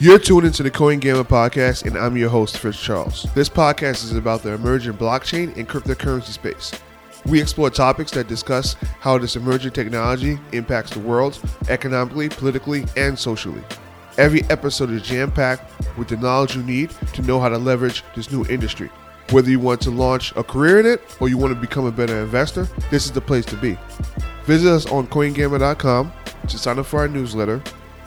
You're tuned into the Coin Gamma podcast, and I'm your host, Fritz Charles. This podcast is about the emerging blockchain and cryptocurrency space. We explore topics that discuss how this emerging technology impacts the world economically, politically, and socially. Every episode is jam packed with the knowledge you need to know how to leverage this new industry. Whether you want to launch a career in it or you want to become a better investor, this is the place to be. Visit us on CoinGamma.com to sign up for our newsletter.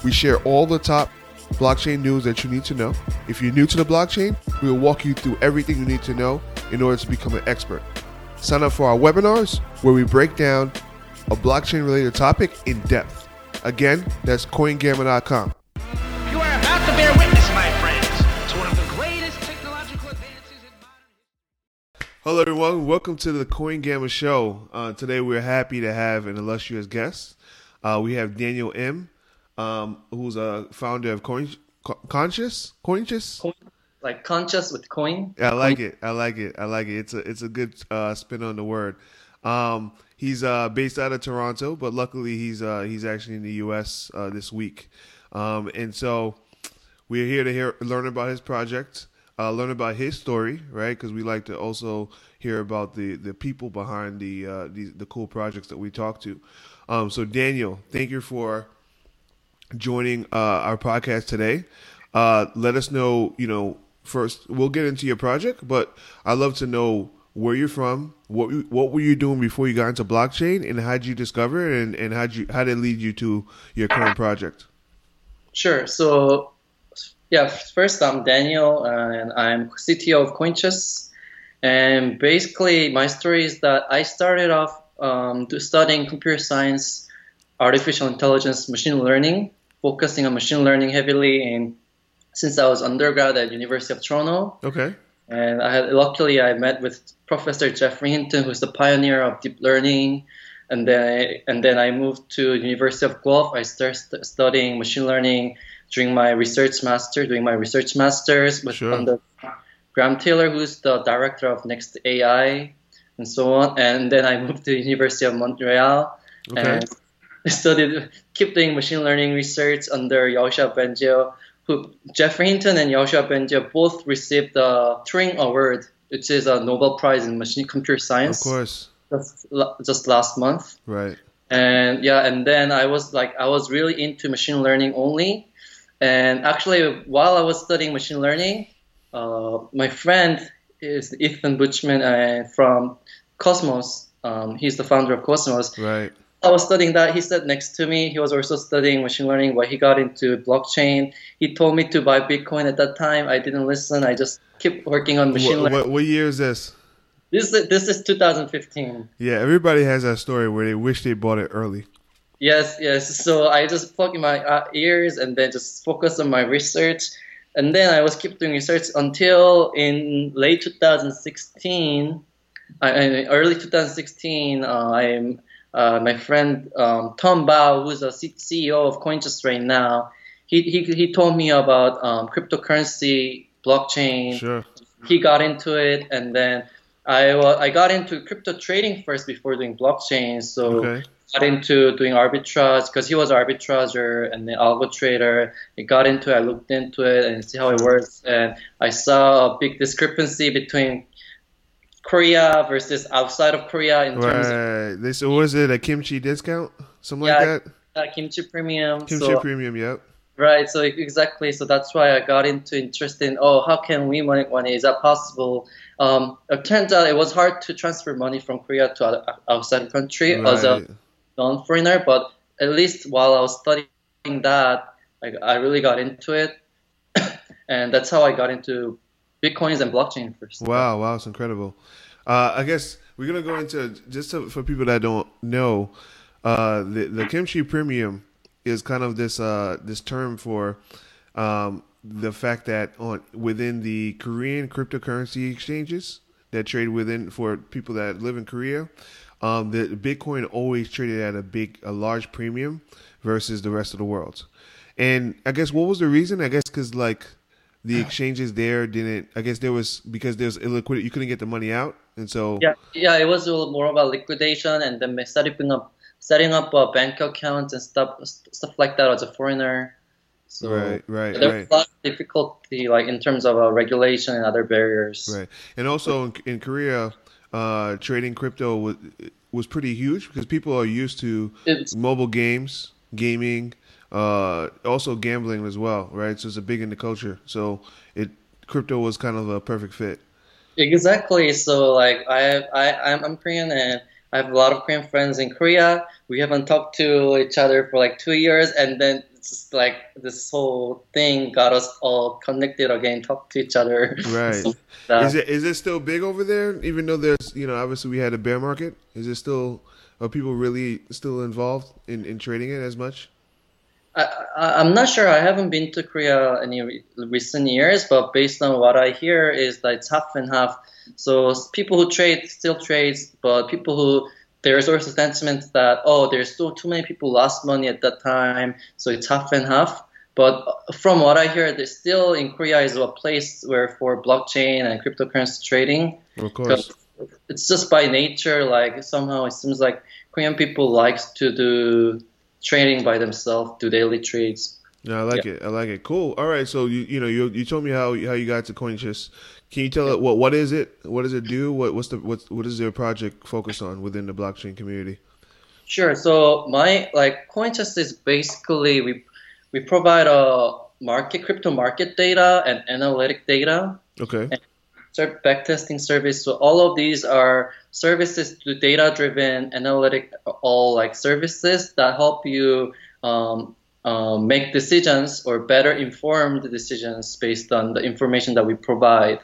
We share all the top blockchain news that you need to know. If you're new to the blockchain, we will walk you through everything you need to know in order to become an expert. Sign up for our webinars where we break down a blockchain related topic in depth. Again, that's CoinGamma.com. You are about to bear witness, my friends, to one of the greatest technological advances in modern Hello, everyone. Welcome to the Coin Gamma Show. Uh, today, we're happy to have an illustrious guest. Uh, we have Daniel Im, um, who's a founder of Coin Conscious. Conscious. coin, like conscious with coin. I like it. I like it. I like it. It's a it's a good uh, spin on the word. Um, he's uh, based out of Toronto, but luckily he's uh, he's actually in the U.S. Uh, this week, um, and so we're here to hear learn about his project, uh, learn about his story, right? Because we like to also hear about the the people behind the uh, the, the cool projects that we talk to. Um, so Daniel, thank you for joining uh, our podcast today. Uh, let us know, you know, first we'll get into your project, but I'd love to know where you're from, what what were you doing before you got into blockchain, and how did you discover it, and and how you how did it lead you to your current project? Sure. So, yeah, first I'm Daniel, and I'm CTO of Coinchess. And basically, my story is that I started off um, studying computer science, artificial intelligence, machine learning, focusing on machine learning heavily. And since I was undergrad at University of Toronto, Okay, And I had luckily I met with Professor Geoffrey Hinton, who's the pioneer of deep learning. And then I, and then I moved to University of Guelph. I started st- studying machine learning during my research master, doing my research masters with Sure. under Graham Taylor, who's the director of Next AI, and so on. And then I moved to University of Montreal Okay. and studied, keep doing machine learning research under Yoshua Bengio, who Geoffrey Hinton and Yoshua Bengio both received the Turing Award, which is a Nobel Prize in machine computer science. of course, just, just last month. right. And yeah, and then I was like, I was really into machine learning only. And actually, while I was studying machine learning, uh, my friend is Ethan Buchman uh, from Cosmos. Um, he's the founder of Cosmos. Right. I was studying that. He sat next to me. He was also studying machine learning, but he got into blockchain. He told me to buy Bitcoin at that time. I didn't listen. I just kept working on machine What, learning. what, what year is this? This is this is 2015. Yeah, everybody has that story where they wish they bought it early. Yes, yes. So I just plug in my uh, ears and then just focus on my research. And then I was keep doing research until in late 2016, I, I- early 2016, uh, I'm uh, my friend um, Tom Bao, who's a C- CEO of Coinchess right now. He, he, he told me about um, cryptocurrency, blockchain, Sure. he got into it, and then I I got into crypto trading first before doing blockchain. So Okay. got into doing arbitrage because he was an arbitrager and then algo trader. I got into it, I looked into it and see how it works, and I saw a big discrepancy between Korea versus outside of Korea in terms of Right. This was it a kimchi discount, something Yeah, like that. uh, kimchi premium. Kimchi so, premium. Yep. Right, so exactly, so that's why I got into interest in oh, how can we make money? Is that possible? Um, it turns out it was hard to transfer money from Korea to other, outside country as a non-foreigner, but at least while I was studying that, I, I really got into it, and that's how I got into bitcoins and blockchain first. Wow, wow, it's incredible. Uh, I guess we're gonna go into just to, for people that don't know, uh, the the kimchi premium is kind of this uh, this term for um, the fact that on within the Korean cryptocurrency exchanges that trade within for people that live in Korea, um, the Bitcoin always traded at a big a large premium versus the rest of the world. And I guess what was the reason? I guess because like the exchanges there didn't. I guess there was because there's illiquidity. You couldn't get the money out, and so Yeah, yeah, it was more about liquidation and then setting up setting up a bank account and stuff stuff like that as a foreigner. So right, right, there's right. a lot of difficulty, like in terms of uh, regulation and other barriers. Right, and also in, in Korea, uh, trading crypto was was pretty huge because people are used to It's mobile games, gaming, uh, also gambling as well, right? So it's a big in the culture. So it crypto was kind of a perfect fit. Exactly. So like I I I'm, I'm Korean and I have a lot of Korean friends in Korea. We haven't talked to each other for like two years, and then it's just like this whole thing got us all connected again, talk to each other. Right. So that- Is it is it still big over there? Even though there's you know obviously we had a bear market. Is it still are people really still involved in, in trading it as much? I, I'm not sure. I haven't been to Korea any re- recent years, but based on what I hear, is that it's half and half. So people who trade still trades, but people who there's also sentiment that oh, there's still too many people lost money at that time, so it's half and half. But uh, from what I hear, there's still in Korea is a place where for blockchain and cryptocurrency trading, Of course. it's just by nature like somehow it seems like Korean people likes to do trading by themselves, do daily trades. Yeah, I like it. I like it. Cool. All right. So you you know you you told me how how you got to CoinChess. Can you tell it what what is it? What does it do? What what's the what what is their project focused on within the blockchain community? Sure. So my like CoinChess is basically we we provide a market crypto market data and analytic data, Okay. ser- backtesting service. So all of these are services to data driven analytic all like services that help you um, um, make decisions or better informed decisions based on the information that we provide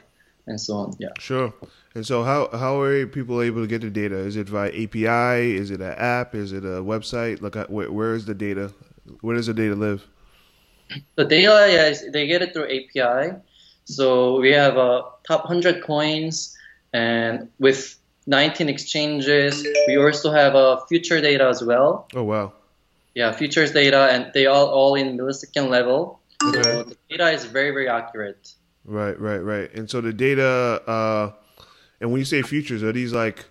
and so on. Yeah. Sure. And so how how are people able to get the data? Is it via API? Is it an app? Is it a website? Like uh, where, where is the data? Where does the data live? The data, yes, they get it through API. So we have uh, top 100 coins, and with 19 exchanges, we also have uh, future data as well. Oh wow. Yeah, futures data, and they all all in millisecond level. Okay. So the data is very very accurate. Right, right, right. And so the data, uh, and when you say futures, are these like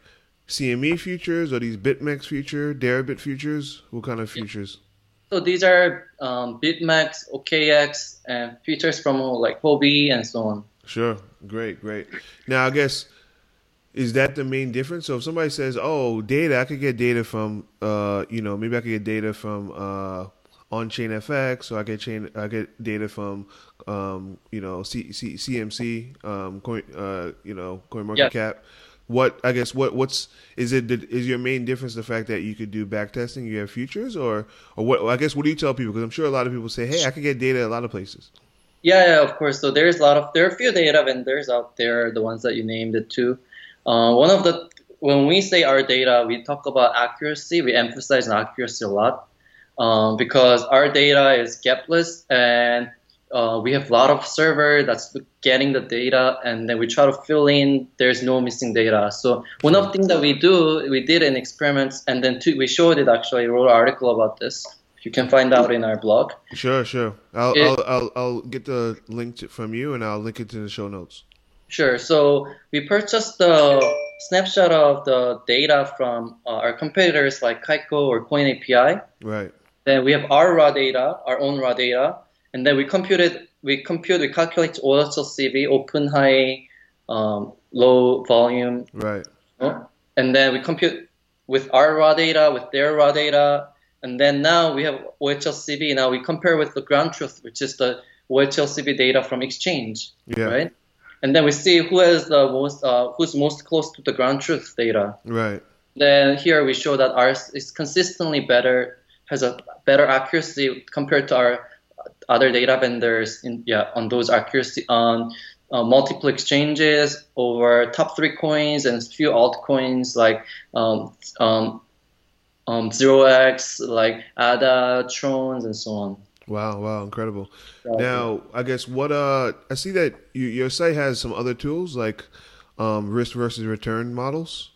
CME futures? Are these BitMEX future, Deribit futures? What kind of futures? So these are um, BitMEX, OKX, and futures from like Huobi and so on. Sure. Great, great. Now, I guess is that the main difference? So if somebody says, "Oh, data, I could get data from, uh, you know, maybe I could get data from uh, OnChainFX, or I get chain, I get data from, um, you know, C, C, CMC, um, coin, uh, you know, Coin Market Yeah. Cap." What I guess what what's is it is your main difference the fact that you could do back testing, you have futures, or or what? I guess what do you tell people? Because I'm sure a lot of people say, "Hey, I could get data a lot of places." Yeah, yeah, of course. So there's a lot of there are a few data vendors out there, the ones that you named it too. Uh, one of the when we say our data, we talk about accuracy. We emphasize accuracy a lot um, because our data is gapless and uh, we have a lot of server that's getting the data, and then we try to fill in. There's no missing data. So one of the things that we do, we did an experiment, and then two, we showed it actually. Wrote an article about this. You can find out in our blog. Sure, sure. I'll It- I'll, I'll I'll get the link to, from you and I'll link it to the show notes. Sure. So we purchased the snapshot of the data from uh, our competitors like Kaiko or Coin API. Right. Then we have our raw data, our own raw data, and then we computed, we compute, we calculate OLCV, open, high, um, low volume, Right. And then we compute with our raw data, with their raw data, and then now we have OHLCV. Now we compare with the ground truth, which is the OHLCV data from exchange, Yeah. right? And then we see who has the most, uh, who's most close to the ground truth data. Right. Then here we show that ours is consistently better, has a better accuracy compared to our other data vendors. In yeah, on those accuracy on uh, multiple exchanges over top three coins and few altcoins like um, um, um, Zero X, like ADA, Trons, and so on. Wow. Wow. Incredible. Now, I guess what uh, I see that you, your site has some other tools like um, risk versus return models.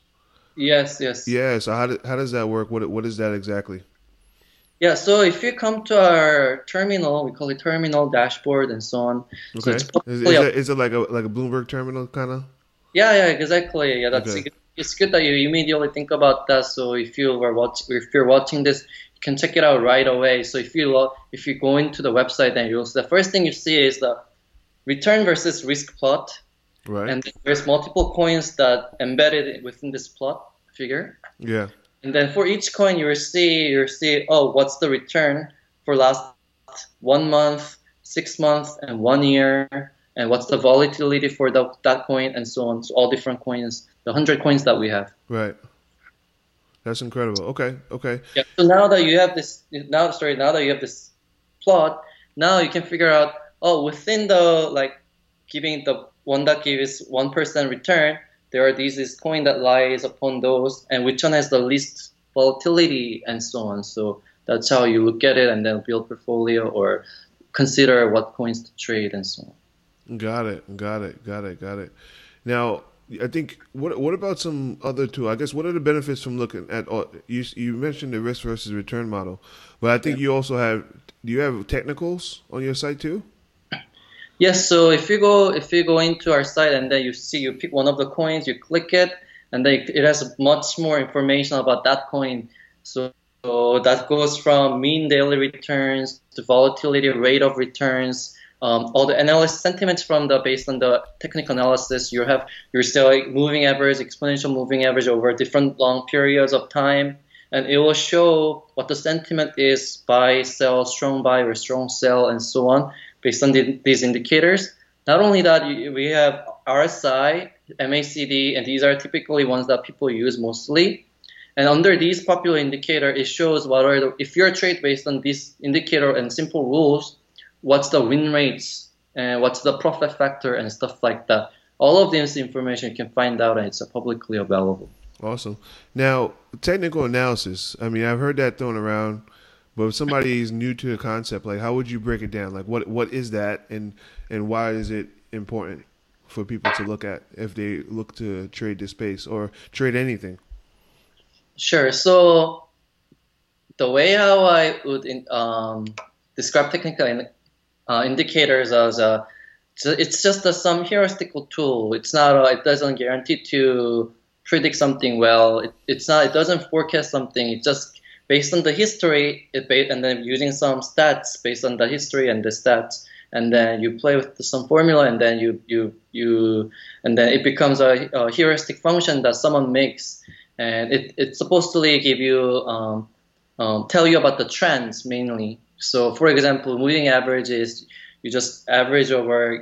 yes, yes. Yeah. So how do, how does that work? What what is that exactly? Yeah, so if you come to our terminal, we call it terminal dashboard and so on. So Okay. it's Is, is, a- it, is it like a like a Bloomberg terminal kind of? Yeah, yeah, exactly. Yeah, that's Okay. good. It's good that you immediately think about that. So if you were watch, if you're watching this, you can check it out right away. So if you if you go into the website, then you'll the first thing you see is the return versus risk plot, Right. and there's multiple coins that embedded within this plot figure. yeah. And then for each coin, you will see you will see oh what's the return for last one month, six months, and one year, and what's the volatility for the, that coin, and so on. So all different coins, the hundred coins that we have. Right. That's incredible. Okay. Okay. Yeah. So now that you have this, now sorry, now that you have this plot, now you can figure out oh within the like giving the one that gives one percent return, there are these this coin that lies upon those, and which one has the least volatility and so on. So that's how you look at it and then build portfolio or consider what coins to trade and so on. Got it. Got it. Got it. Got it. Now, I think what what about some other tool? I guess what are the benefits from looking at? you you mentioned the risk versus return model, but I think you also have. Do you have technicals on your site too? Yes, so if you go if you go into our site and then you see you pick one of the coins, you click it, and then it has much more information about that coin. So, so that goes from mean daily returns to volatility rate of returns, um, all the analysis sentiments from the based on the technical analysis. You have you're still like moving average, exponential moving average over different long periods of time, and it will show what the sentiment is buy, sell, strong buy or strong sell, and so on based on the, these indicators. Not only that, we have RSI, MACD, and these are typically ones that people use mostly. And under these popular indicator, it shows what are the, if you're a trade based on this indicator and simple rules, what's the win rates and what's the profit factor and stuff like that. All of this information you can find out and it's publicly available. Awesome. Now, technical analysis. I mean, I've heard that thrown around, but if somebody is new to the concept, like how would you break it down? Like what what is that, and and why is it important for people to look at if they look to trade this space or trade anything? Sure. So the way how I would in, um, describe technical in, uh, indicators as a it's just a, some heuristical tool. It's not. A, it doesn't guarantee to predict something well. It, it's not. It doesn't forecast something. It just based on the history. It ba- and then using some stats based on the history and the stats. And then you play with some formula, and then you you you, and then it becomes a, a heuristic function that someone makes and it, it's supposed to give you um, um, tell you about the trends mainly. So, for example, moving average is you just average over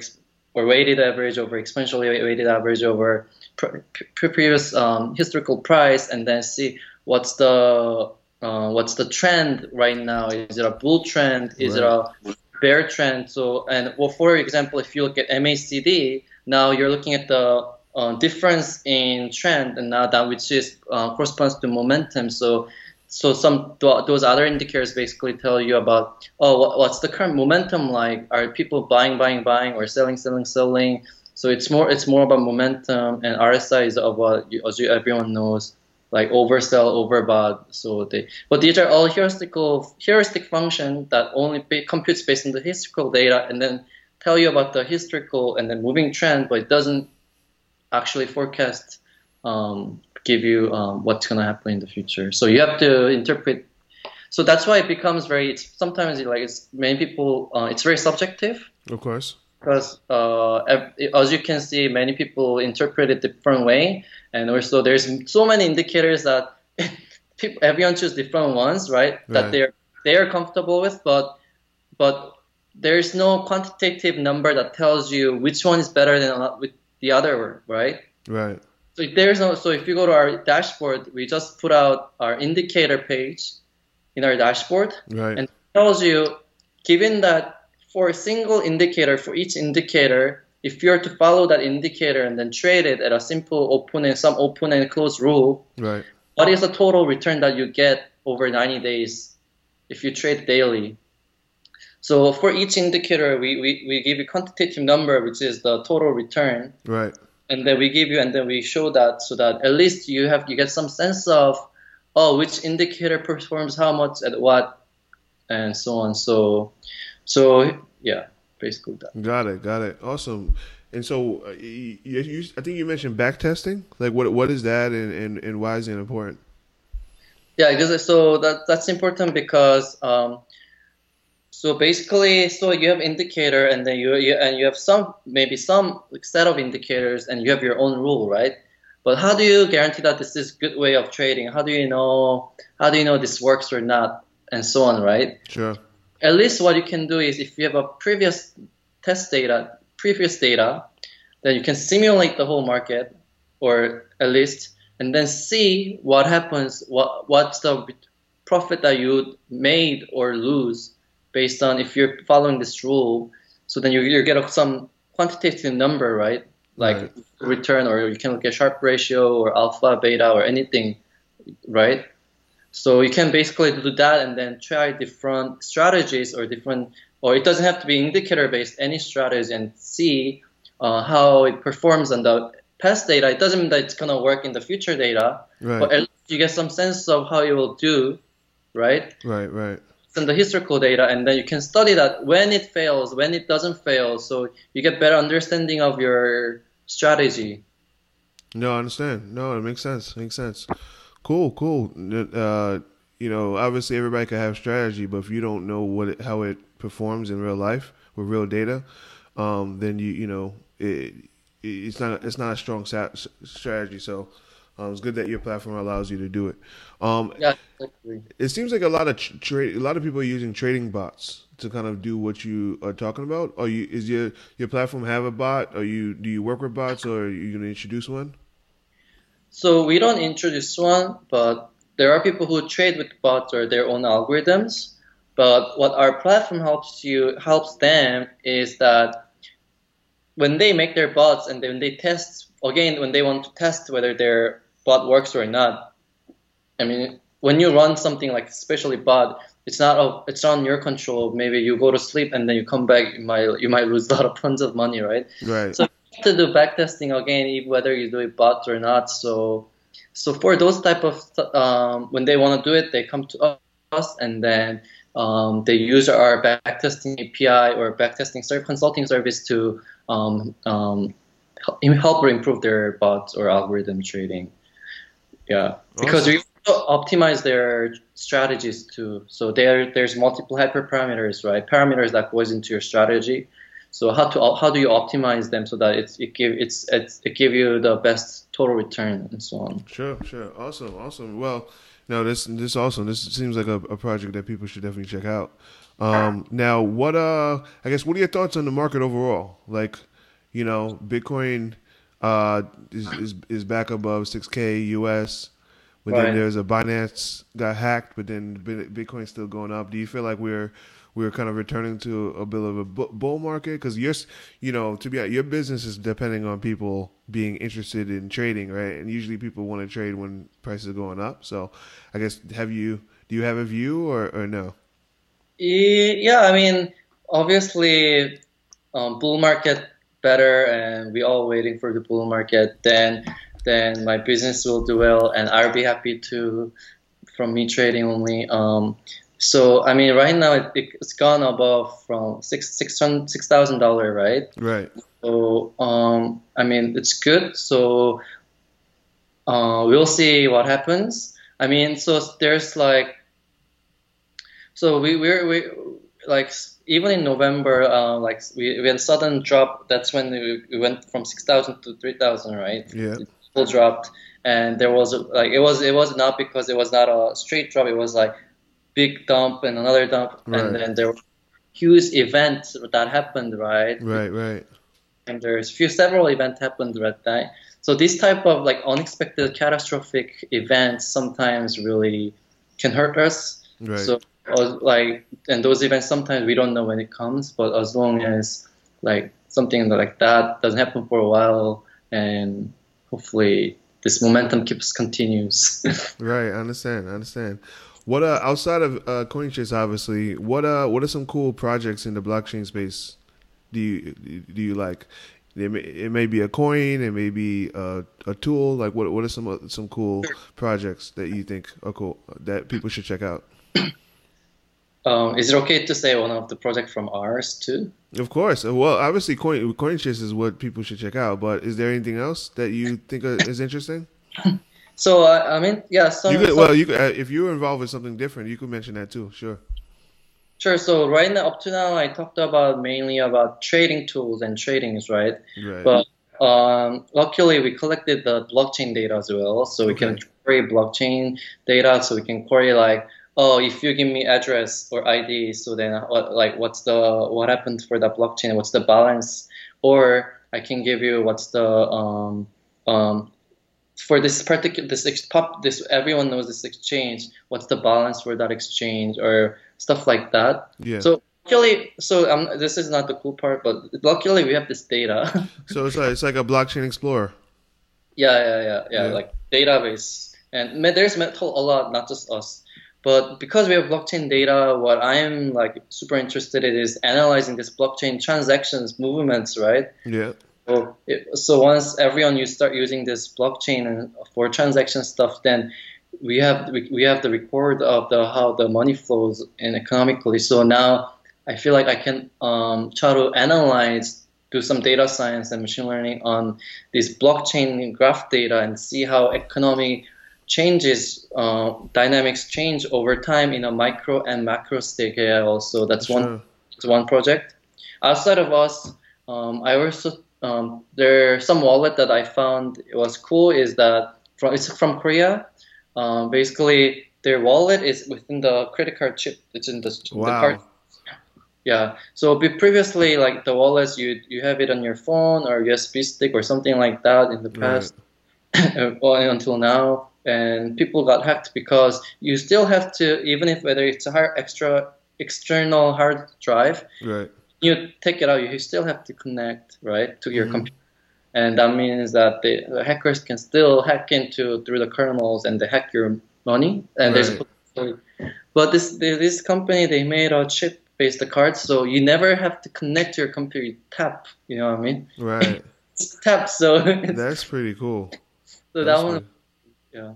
or weighted average over exponentially weighted average over pre- pre- previous um, historical price, and then see what's the uh, what's the trend right now. Is it a bull trend? Is it a bear trend? So, and well, for example, if you look at MACD, now you're looking at the uh, difference in trend, and now that which is uh, corresponds to momentum. So, so some th- those other indicators basically tell you about oh, what, what's the current momentum like? Are people buying, buying, buying, or selling, selling, selling? So it's more it's more about momentum, and RSI is about as you, everyone knows like oversell, overbought. So they, but these are all heuristical heuristic function that only computes based on the historical data, and then tell you about the historical and then moving trend, but it doesn't actually forecast, um, give you um, what's going to happen in the future. So you have to interpret. So that's why it becomes very. It's sometimes like it's many people. Uh, it's very subjective Of course. Because uh, as you can see, many people interpret it different way, and also there's so many indicators that people, everyone choose different ones, right? Right. That they're they're comfortable with, but but there's no quantitative number that tells you which one is better than with the other, right? Right. So if there's no, so if you go to our dashboard, we just put out our indicator page in our dashboard, Right. and tells you, given that for a single indicator, for each indicator, if you're to follow that indicator and then trade it at a simple open and some open and close rule, right. what is the total return that you get over 90 days if you trade daily? So for each indicator, we, we, we give you quantitative number, which is the total return Right. and then we give you and then we show that so that at least you have you get some sense of oh which indicator performs how much at what and so on so so yeah basically that Got it. Got it. Awesome. And so, uh, you, you, I think you mentioned back testing. Like, what what is that, and, and, and why is it important? Yeah, because so that that's important because um, so basically, so you have indicator, and then you, you and you have some maybe some set of indicators, and you have your own rule, right? But how do you guarantee that this is good way of trading? How do you know how do you know this works or not, and so on, right? Sure. At least what you can do is if you have a previous test data, previous data, then you can simulate the whole market, or at least, and then see what happens, what what's the profit that you made or lose based on if you're following this rule. So then you you get some quantitative number, right? Like Right. return, or you can look at Sharpe ratio or alpha, beta, or anything, right? So you can basically do that and then try different strategies or different, or it doesn't have to be indicator based, any strategy and see uh, how it performs on the past data. It doesn't mean that it's going to work in the future data, Right. but at least you get some sense of how it will do, right? right. Right. From the historical data, and then you can study that when it fails, when it doesn't fail, so you get better understanding of your strategy. No, I understand. No, it makes sense. Makes sense. Cool, cool. Uh, you know, obviously everybody can have strategy, but if you don't know what it, how it performs in real life with real data, um, then you you know it, it's not it's not a strong strategy. So um, it's good that your platform allows you to do it. Um, Yeah, exactly. it seems like a lot of trade, a lot of people are using trading bots to kind of do what you are talking about. Are you is your your platform have a bot? Are you do you work with bots, or are you going to introduce one? So we don't introduce one, but there are people who trade with bots or their own algorithms. But what our platform helps you helps them is that when they make their bots and then they test again when they want to test whether their bot works or not. I mean, when you run something like especially bot, it's not of it's not on your control. Maybe you go to sleep and then you come back, you might you might lose a lot of tons of money, right? Right. So to do backtesting again, even whether you do it bots or not. So, so for those type of um, when they want to do it, they come to us and then um, they use our backtesting API or backtesting service consulting service to um, um, help help improve their bots or algorithm trading. Yeah, because Awesome. we optimize their strategies too. So there, there's multiple hyperparameters, right? Parameters that goes into your strategy. So how to how do you optimize them so that it's it give it's, it's it give you the best total return and so on. Sure, sure. Awesome, awesome. Well, no, this this awesome. This seems like a, a project that people should definitely check out. Um, now, what uh, I guess, what are your thoughts on the market overall? Like, you know, Bitcoin uh is is, is back above six k US, but then there's a Binance got hacked, but then Bitcoin's still going up. Do you feel like we're we're kind of returning to a bit of a bull market because you're, you know, to be your business is depending on people being interested in trading, right? And usually people want to trade when prices are going up. So, I guess have you do you have a view or or no? Yeah, I mean, obviously, um, bull market better, and we all waiting for the bull market. Then, then my business will do well, and I'll be happy to from me trading only. Um, so I mean, right now it, it's gone above from six six hundred six thousand dollar, right? Right. So um, I mean, it's good. So uh, we'll see what happens. I mean, so there's like, so we we're we like even in November, uh, like we, we had sudden drop. That's when we, we went from six thousand to three thousand, right? Yeah. It full dropped, and there was like it was it was not because it was not a straight drop. It was like big dump and another dump, Right. and then there were huge events that happened, right? Right. Right. and there's few several events happened that time. So this type of like unexpected catastrophic events sometimes really can hurt us. Right. So uh, like and those events sometimes we don't know when it comes, but as long as like something like that doesn't happen for a while and hopefully this momentum keeps continues. Right, I understand. I understand. What uh outside of uh CoinChase obviously, what uh what are some cool projects in the blockchain space do you do you like? It may, it may be a coin, it may be a, a tool. Like what what are some uh, some cool projects that you think are cool that people should check out? um, is it okay to say one of the project from ours too? Of course. Well, obviously Coin CoinChase is what people should check out, but is there anything else that you think uh, is interesting? So I, I mean, yeah. Some, You could, well, you could, uh, if you were involved with something different, you could mention that too. Sure. Sure. So right now, up to now, I talked about mainly about trading tools and tradings, right? Right. But um, luckily, we collected the blockchain data as well, so we can query blockchain data. So we can query like, oh, if you give me address or ID, so then what, like, what's the what happened for the blockchain? What's the balance? Or I can give you what's the um, um, for this particular this ex- pop this everyone knows this exchange. What's the balance for that exchange or stuff like that? yeah. So luckily, so um, this is not the cool part, but luckily we have this data. So it's like it's like a blockchain explorer. yeah, yeah, yeah, yeah, Yeah. like database, and there's metal a lot, not just us. But because we have blockchain data, what I'm like super interested in is analyzing this blockchain transactions movements, right? Yeah. So, it, so once everyone you start using this blockchain and for transaction stuff, then we have we, we have the record of the how the money flows and economically. So now I feel like I can um, try to analyze, do some data science and machine learning on this blockchain graph data and see how economy changes, uh, dynamics change over time in a micro and macro scale. So that's one Sure. it's one project. Outside of us, um, I also um, there's some wallet that I found it was cool is that from it's from Korea. Um, basically, their wallet is within the credit card chip. It's in the, the Wow. card. Yeah. So be- previously, like the wallets, you you have it on your phone or USB stick or something like that in the past. well, until now, and people got hacked because you still have to, even if whether it's a hard, extra external hard drive, Right. You take it out, you still have to connect, right, to your Mhm. computer. And that means that the, the hackers can still hack into through the kernels and they hack your money. And there's, but this this company they made a chip based card, so you never have to connect to your computer. You tap, you know what I mean? Right. Tap. So That's pretty cool. so that one, yeah.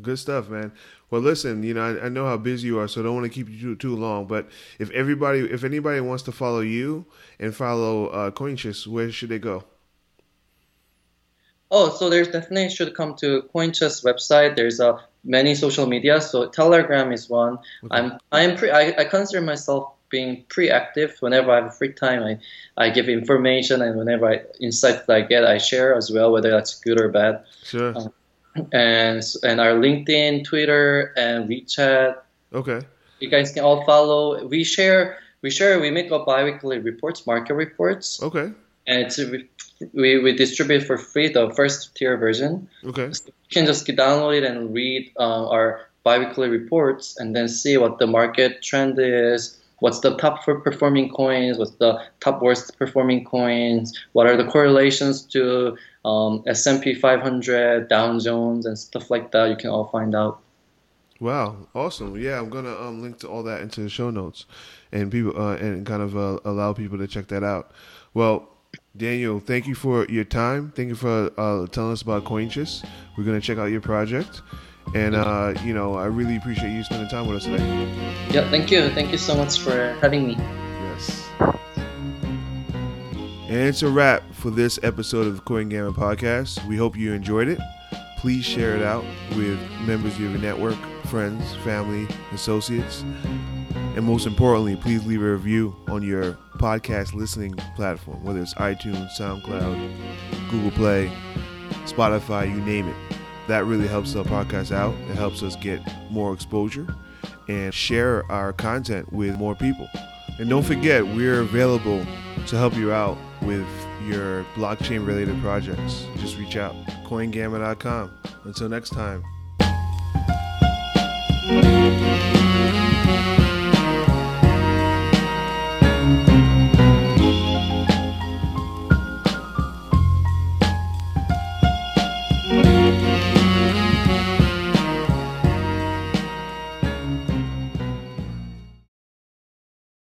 Good stuff, man. Well, listen, you know, I, I know how busy you are, so I don't want to keep you too, too long. But if everybody, if anybody wants to follow you and follow uh, CoinChess, where should they go? Oh, so there's definitely should come to CoinChess website. There's uh, many social media. So Telegram is one. I'm I'm pre I, I consider myself being pre-active. Whenever I have free time, I, I give information, and whenever I insights that I get, I share as well, whether that's good or bad. Sure. Uh, And and our LinkedIn, Twitter, and WeChat. Okay. You guys can all follow. We share. We share. We make up biweekly reports, market reports, Okay. and it's we we distribute for free the first tier version. Okay. You can just download it and read uh, our biweekly reports and then see what the market trend is, what's the top for performing coins, what's the top worst performing coins, what are the correlations to um, S&P 500, Dow Jones, and stuff like that. You can all find out. Wow. Awesome. Yeah, I'm gonna um, link to all that into the show notes, and people uh, and kind of uh, allow people to check that out. Well, Daniel, thank you for your time. Thank you for uh, telling us about CoinChess. We're gonna check out your project, and uh, you know, I really appreciate you spending time with us today. Yeah, thank you. Thank you so much for having me. And it's a wrap for this episode of the Coin Gamma podcast. We hope you enjoyed it. Please share it out with members of your network, friends, family, associates. And most importantly, please leave a review on your podcast listening platform, whether it's iTunes, SoundCloud, Google Play, Spotify, you name it. That really helps our podcast out. It helps us get more exposure and share our content with more people. And don't forget, we're available to help you out with your blockchain related projects. Just reach out. CoinGamma.com. Until next time.